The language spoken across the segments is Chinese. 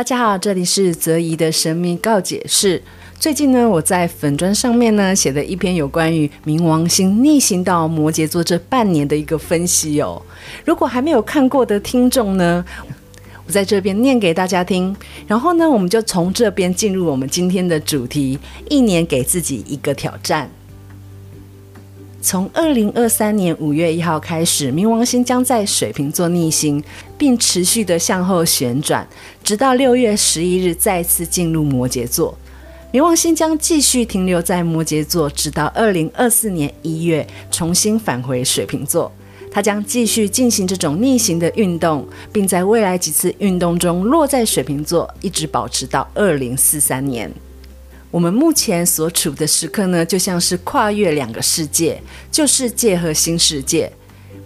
大家好，这里是泽怡的神秘告解室。最近呢，我在粉砖上面呢写了一篇有关于冥王星逆行到摩羯座这半年的一个分析哦。如果还没有看过的听众呢，我在这边念给大家听。然后呢，我们就从这边进入我们今天的主题：一年给自己一个挑战。从二零二三年五月一号开始，冥王星将在水瓶座逆行，并持续的向后旋转，直到六月十一日再次进入摩羯座。冥王星将继续停留在摩羯座，直到二零二四年一月重新返回水瓶座。它将继续进行这种逆行的运动，并在未来几次运动中落在水瓶座，一直保持到二零四三年。我们目前所处的时刻呢，就像是跨越两个世界，旧世界和新世界。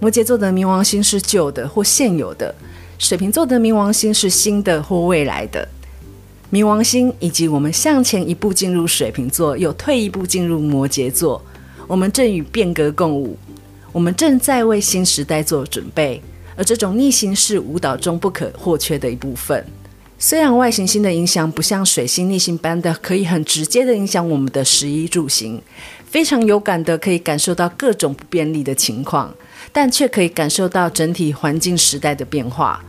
摩羯座的冥王星是旧的或现有的，水瓶座的冥王星是新的或未来的。冥王星以及我们向前一步进入水瓶座，又退一步进入摩羯座。我们正与变革共舞，我们正在为新时代做准备。而这种逆行是舞蹈中不可或缺的一部分。虽然外行星的影响不像水星逆行般的可以很直接的影响我们的食衣住行，非常有感的可以感受到各种不便利的情况，但却可以感受到整体环境时代的变化。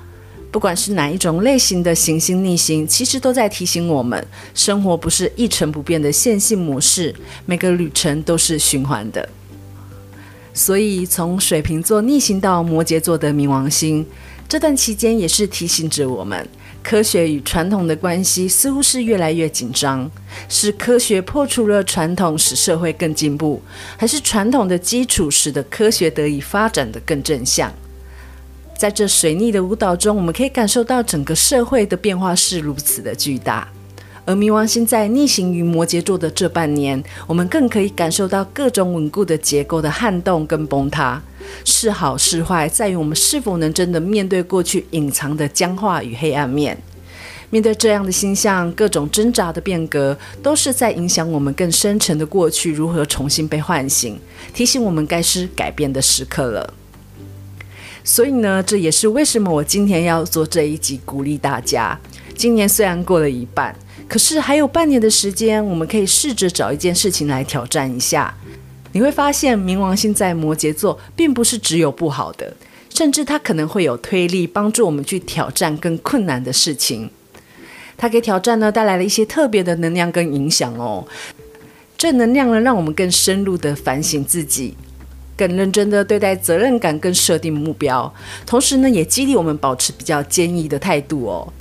不管是哪一种类型的行星逆行，其实都在提醒我们，生活不是一成不变的线性模式，每个旅程都是循环的。所以，从水瓶座逆行到摩羯座的冥王星，这段期间也是提醒着我们，科学与传统的关系似乎是越来越紧张。是科学破除了传统，使社会更进步，还是传统的基础使得科学得以发展的更正向？在这水逆的舞蹈中，我们可以感受到整个社会的变化是如此的巨大。而冥王星在逆行于摩羯座的这半年，我们更可以感受到各种稳固的结构的撼动跟崩塌。是好是坏，在于我们是否能真的面对过去隐藏的僵化与黑暗面。面对这样的星象，各种挣扎的变革，都是在影响我们更深沉的过去如何重新被唤醒，提醒我们该是改变的时刻了。所以呢，这也是为什么我今天要做这一集，鼓励大家。今年虽然过了一半，可是还有半年的时间，我们可以试着找一件事情来挑战一下。你会发现，冥王星在摩羯座，并不是只有不好的，甚至它可能会有推力，帮助我们去挑战更困难的事情。它给挑战呢带来了一些特别的能量跟影响哦。正能量呢，让我们更深入的反省自己。更认真的对待责任感，跟设定目标，同时呢，也激励我们保持比较坚毅的态度哦。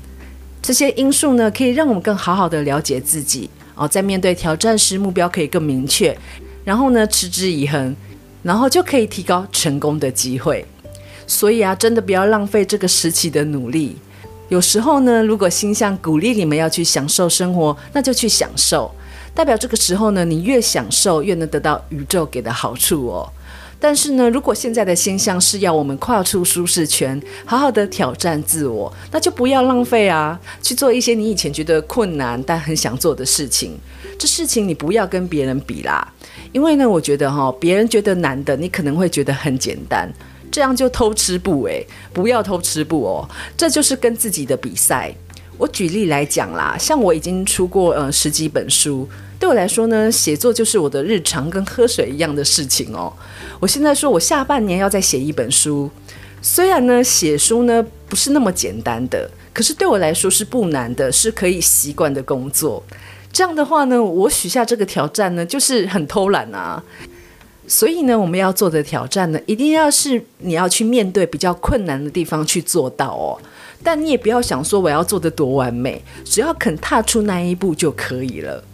这些因素呢，可以让我们更好好的了解自己哦，在面对挑战时，目标可以更明确，然后呢，持之以恒，然后就可以提高成功的机会。所以啊，真的不要浪费这个时期的努力。有时候呢，如果星象鼓励你们要去享受生活，那就去享受，代表这个时候呢，你越享受，越能得到宇宙给的好处哦。但是呢，如果现在的星象是要我们跨出舒适圈，好好的挑战自我，那就不要浪费啊，去做一些你以前觉得困难但很想做的事情。这事情你不要跟别人比啦，因为呢，我觉得哈、别人觉得难的，你可能会觉得很简单，这样就偷吃不诶，不要偷吃不哦，这就是跟自己的比赛。我举例来讲啦，像我已经出过呃十几本书。对我来说呢，写作就是我的日常，跟喝水一样的事情哦。我现在说我下半年要再写一本书，虽然呢写书呢不是那么简单的，可是对我来说是不难的，是可以习惯的工作。这样的话呢，我许下这个挑战呢，就是很偷懒啊。所以呢，我们要做的挑战呢，一定要是你要去面对比较困难的地方去做到哦。但你也不要想说我要做的多完美，只要肯踏出那一步就可以了。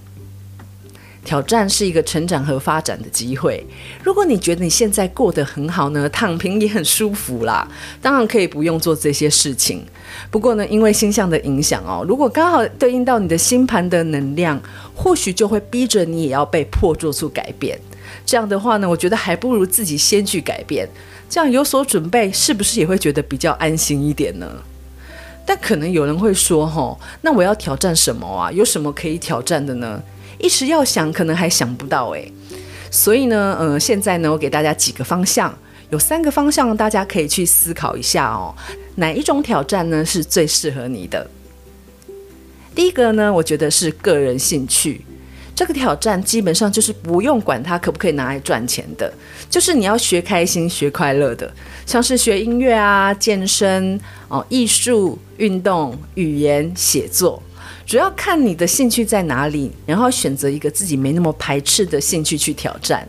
挑战是一个成长和发展的机会。如果你觉得你现在过得很好呢，躺平也很舒服啦，当然可以不用做这些事情。不过呢，因为星象的影响哦，如果刚好对应到你的星盘的能量，或许就会逼着你也要被迫做出改变。这样的话呢，我觉得还不如自己先去改变，这样有所准备，是不是也会觉得比较安心一点呢？那可能有人会说，吼，那我要挑战什么啊？有什么可以挑战的呢？一时要想，可能还想不到诶。所以呢，呃，现在呢，我给大家几个方向，有三个方向，大家可以去思考一下哦。哪一种挑战呢是最适合你的？第一个呢，我觉得是个人兴趣。这个挑战基本上就是不用管它可不可以拿来赚钱的，就是你要学开心、学快乐的，像是学音乐啊、健身哦、艺术、运动、语言、写作，主要看你的兴趣在哪里，然后选择一个自己没那么排斥的兴趣去挑战。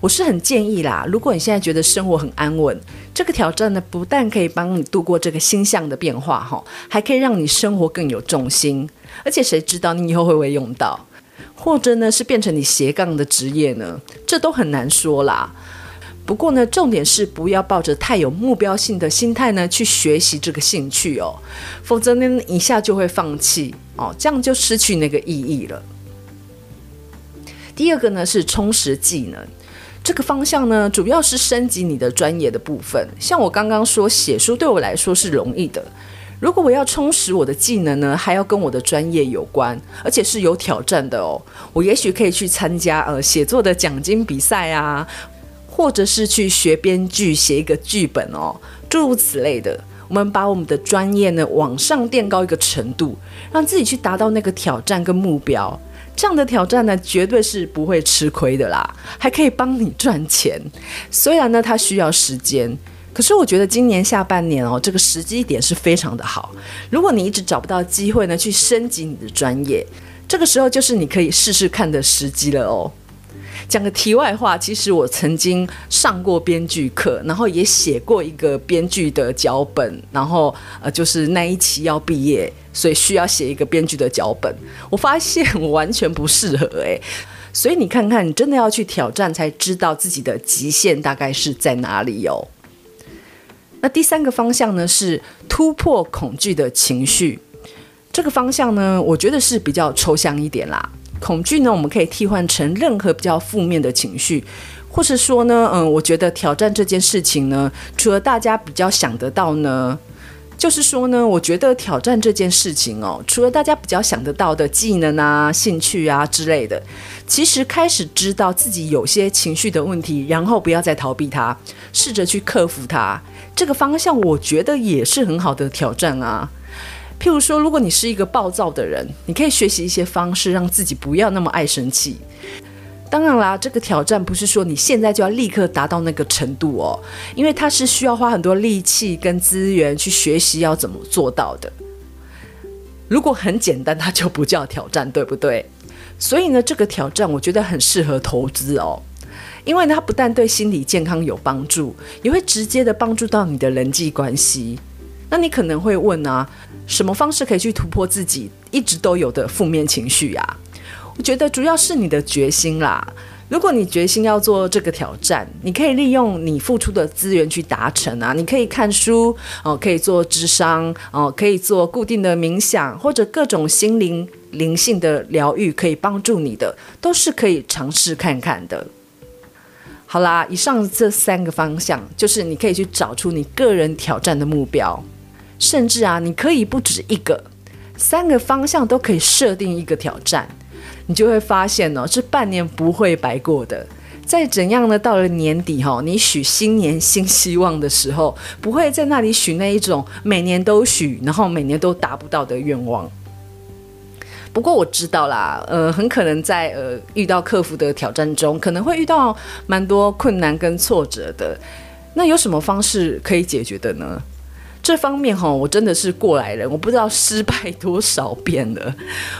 我是很建议啦，如果你现在觉得生活很安稳，这个挑战呢，不但可以帮你度过这个星象的变化哈，还可以让你生活更有重心，而且谁知道你以后会不会用到？或者呢，是变成你斜杠的职业呢？这都很难说啦。不过呢，重点是不要抱着太有目标性的心态呢去学习这个兴趣哦，否则呢，一下就会放弃哦，这样就失去那个意义了。第二个呢是充实技能，这个方向呢主要是升级你的专业的部分。像我刚刚说，写书对我来说是容易的。如果我要充实我的技能呢，还要跟我的专业有关，而且是有挑战的哦。我也许可以去参加呃写作的奖金比赛啊，或者是去学编剧，写一个剧本哦，诸如此类的。我们把我们的专业呢往上垫高一个程度，让自己去达到那个挑战跟目标。这样的挑战呢，绝对是不会吃亏的啦，还可以帮你赚钱。虽然呢，它需要时间。可是我觉得今年下半年哦，这个时机点是非常的好。如果你一直找不到机会呢，去升级你的专业，这个时候就是你可以试试看的时机了哦。讲个题外话，其实我曾经上过编剧课，然后也写过一个编剧的脚本，然后呃，就是那一期要毕业，所以需要写一个编剧的脚本。我发现我完全不适合诶，所以你看看，你真的要去挑战，才知道自己的极限大概是在哪里哦。那第三个方向呢，是突破恐惧的情绪。这个方向呢，我觉得是比较抽象一点啦。恐惧呢，我们可以替换成任何比较负面的情绪，或是说呢，嗯，我觉得挑战这件事情呢，除了大家比较想得到呢。就是说呢，我觉得挑战这件事情哦，除了大家比较想得到的技能啊、兴趣啊之类的，其实开始知道自己有些情绪的问题，然后不要再逃避它，试着去克服它，这个方向我觉得也是很好的挑战啊。譬如说，如果你是一个暴躁的人，你可以学习一些方式，让自己不要那么爱生气。当然啦，这个挑战不是说你现在就要立刻达到那个程度哦，因为它是需要花很多力气跟资源去学习要怎么做到的。如果很简单，它就不叫挑战，对不对？所以呢，这个挑战我觉得很适合投资哦，因为它不但对心理健康有帮助，也会直接的帮助到你的人际关系。那你可能会问啊，什么方式可以去突破自己一直都有的负面情绪呀？我觉得主要是你的决心啦。如果你决心要做这个挑战，你可以利用你付出的资源去达成啊。你可以看书哦，可以做智商哦，可以做固定的冥想，或者各种心灵灵性的疗愈，可以帮助你的，都是可以尝试看看的。好啦，以上这三个方向，就是你可以去找出你个人挑战的目标，甚至啊，你可以不止一个，三个方向都可以设定一个挑战。你就会发现哦，这半年不会白过的。再怎样呢，到了年底哈，你许新年新希望的时候，不会在那里许那一种每年都许，然后每年都达不到的愿望。不过我知道啦，呃，很可能在呃遇到克服的挑战中，可能会遇到蛮多困难跟挫折的。那有什么方式可以解决的呢？这方面哈，我真的是过来人，我不知道失败多少遍了。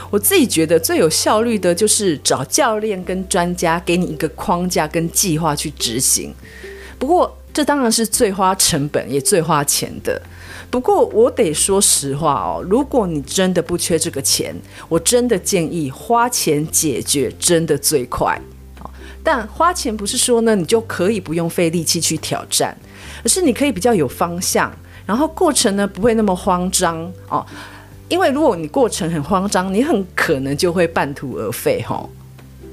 我自己觉得最有效率的就是找教练跟专家给你一个框架跟计划去执行。不过这当然是最花成本也最花钱的。不过我得说实话哦，如果你真的不缺这个钱，我真的建议花钱解决真的最快。但花钱不是说呢，你就可以不用费力气去挑战，而是你可以比较有方向。然后过程呢，不会那么慌张哦，因为如果你过程很慌张，你很可能就会半途而废哈、哦。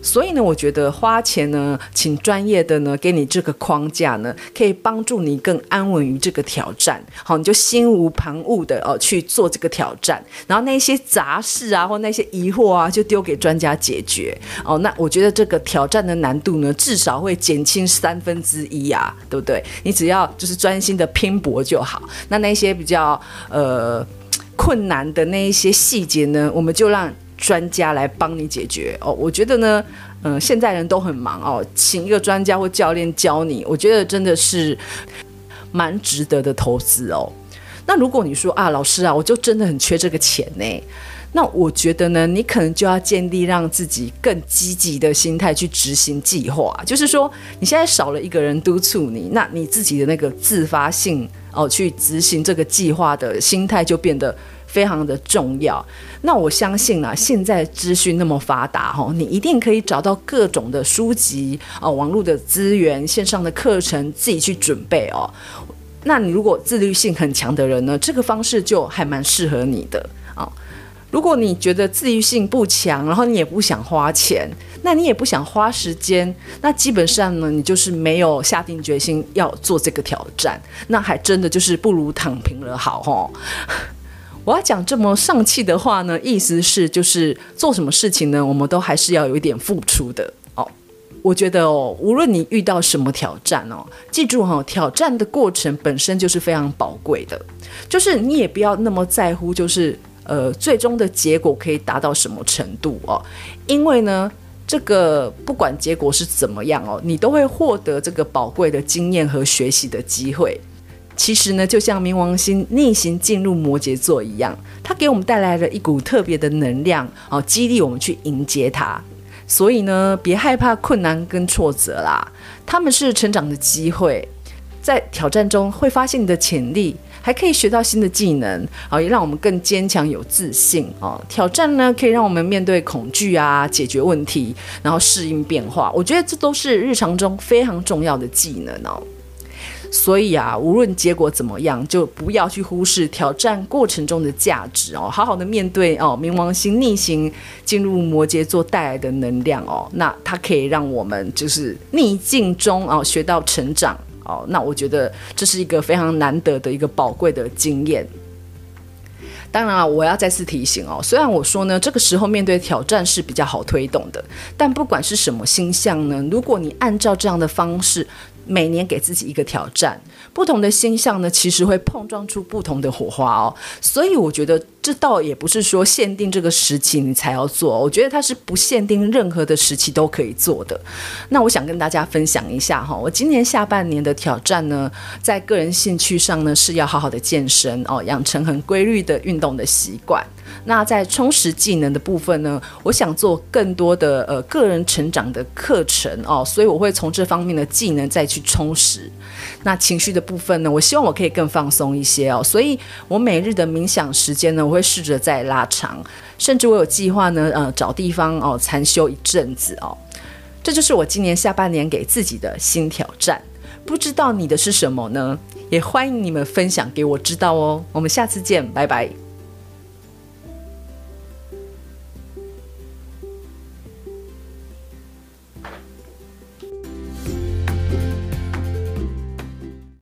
所以呢，我觉得花钱呢，请专业的呢，给你这个框架呢，可以帮助你更安稳于这个挑战。好，你就心无旁骛的哦去做这个挑战，然后那些杂事啊或那些疑惑啊，就丢给专家解决。哦，那我觉得这个挑战的难度呢，至少会减轻三分之一啊，对不对？你只要就是专心的拼搏就好。那那些比较呃。困难的那一些细节呢，我们就让专家来帮你解决哦。我觉得呢，嗯、现在人都很忙哦，请一个专家或教练教你，我觉得真的是蛮值得的投资哦。那如果你说啊，老师啊，我就真的很缺这个钱呢。那我觉得呢，你可能就要建立让自己更积极的心态去执行计划。就是说，你现在少了一个人督促你，那你自己的那个自发性哦，去执行这个计划的心态就变得非常的重要。那我相信啊，现在资讯那么发达哈，你一定可以找到各种的书籍哦，网络的资源、线上的课程，自己去准备哦。那你如果自律性很强的人呢，这个方式就还蛮适合你的啊。如果你觉得自律性不强，然后你也不想花钱，那你也不想花时间，那基本上呢，你就是没有下定决心要做这个挑战，那还真的就是不如躺平了好哦。我要讲这么丧气的话呢，意思是就是做什么事情呢，我们都还是要有一点付出的哦。我觉得哦，无论你遇到什么挑战哦，记住哈、挑战的过程本身就是非常宝贵的，就是你也不要那么在乎，就是。呃，最终的结果可以达到什么程度哦？因为呢，这个不管结果是怎么样哦，你都会获得这个宝贵的经验和学习的机会。其实呢，就像冥王星逆行进入摩羯座一样，它给我们带来了一股特别的能量哦，激励我们去迎接它。所以呢，别害怕困难跟挫折啦，他们是成长的机会，在挑战中会发现你的潜力。还可以学到新的技能，啊，也让我们更坚强有自信哦。挑战呢，可以让我们面对恐惧啊，解决问题，然后适应变化。我觉得这都是日常中非常重要的技能哦。所以啊，无论结果怎么样，就不要去忽视挑战过程中的价值哦。好好的面对哦，冥王星逆行进入摩羯座带来的能量哦，那它可以让我们就是逆境中哦学到成长。哦，那我觉得这是一个非常难得的一个宝贵的经验。当然了，我要再次提醒哦，虽然我说呢，这个时候面对挑战是比较好推动的，但不管是什么星象呢，如果你按照这样的方式，每年给自己一个挑战，不同的星象呢，其实会碰撞出不同的火花哦。所以我觉得这倒也不是说限定这个时期你才要做，我觉得它是不限定任何的时期都可以做的。那我想跟大家分享一下哈，我今年下半年的挑战呢，在个人兴趣上呢，是要好好的健身哦，养成很规律的运动的习惯。那在充实技能的部分呢，我想做更多的呃个人成长的课程哦，所以我会从这方面的技能再去充实。那情绪的部分呢，我希望我可以更放松一些哦，所以我每日的冥想时间呢，我会试着再拉长，甚至我有计划呢，呃，找地方哦禅修一阵子哦。这就是我今年下半年给自己的新挑战，不知道你的是什么呢？也欢迎你们分享给我知道哦。我们下次见，拜拜。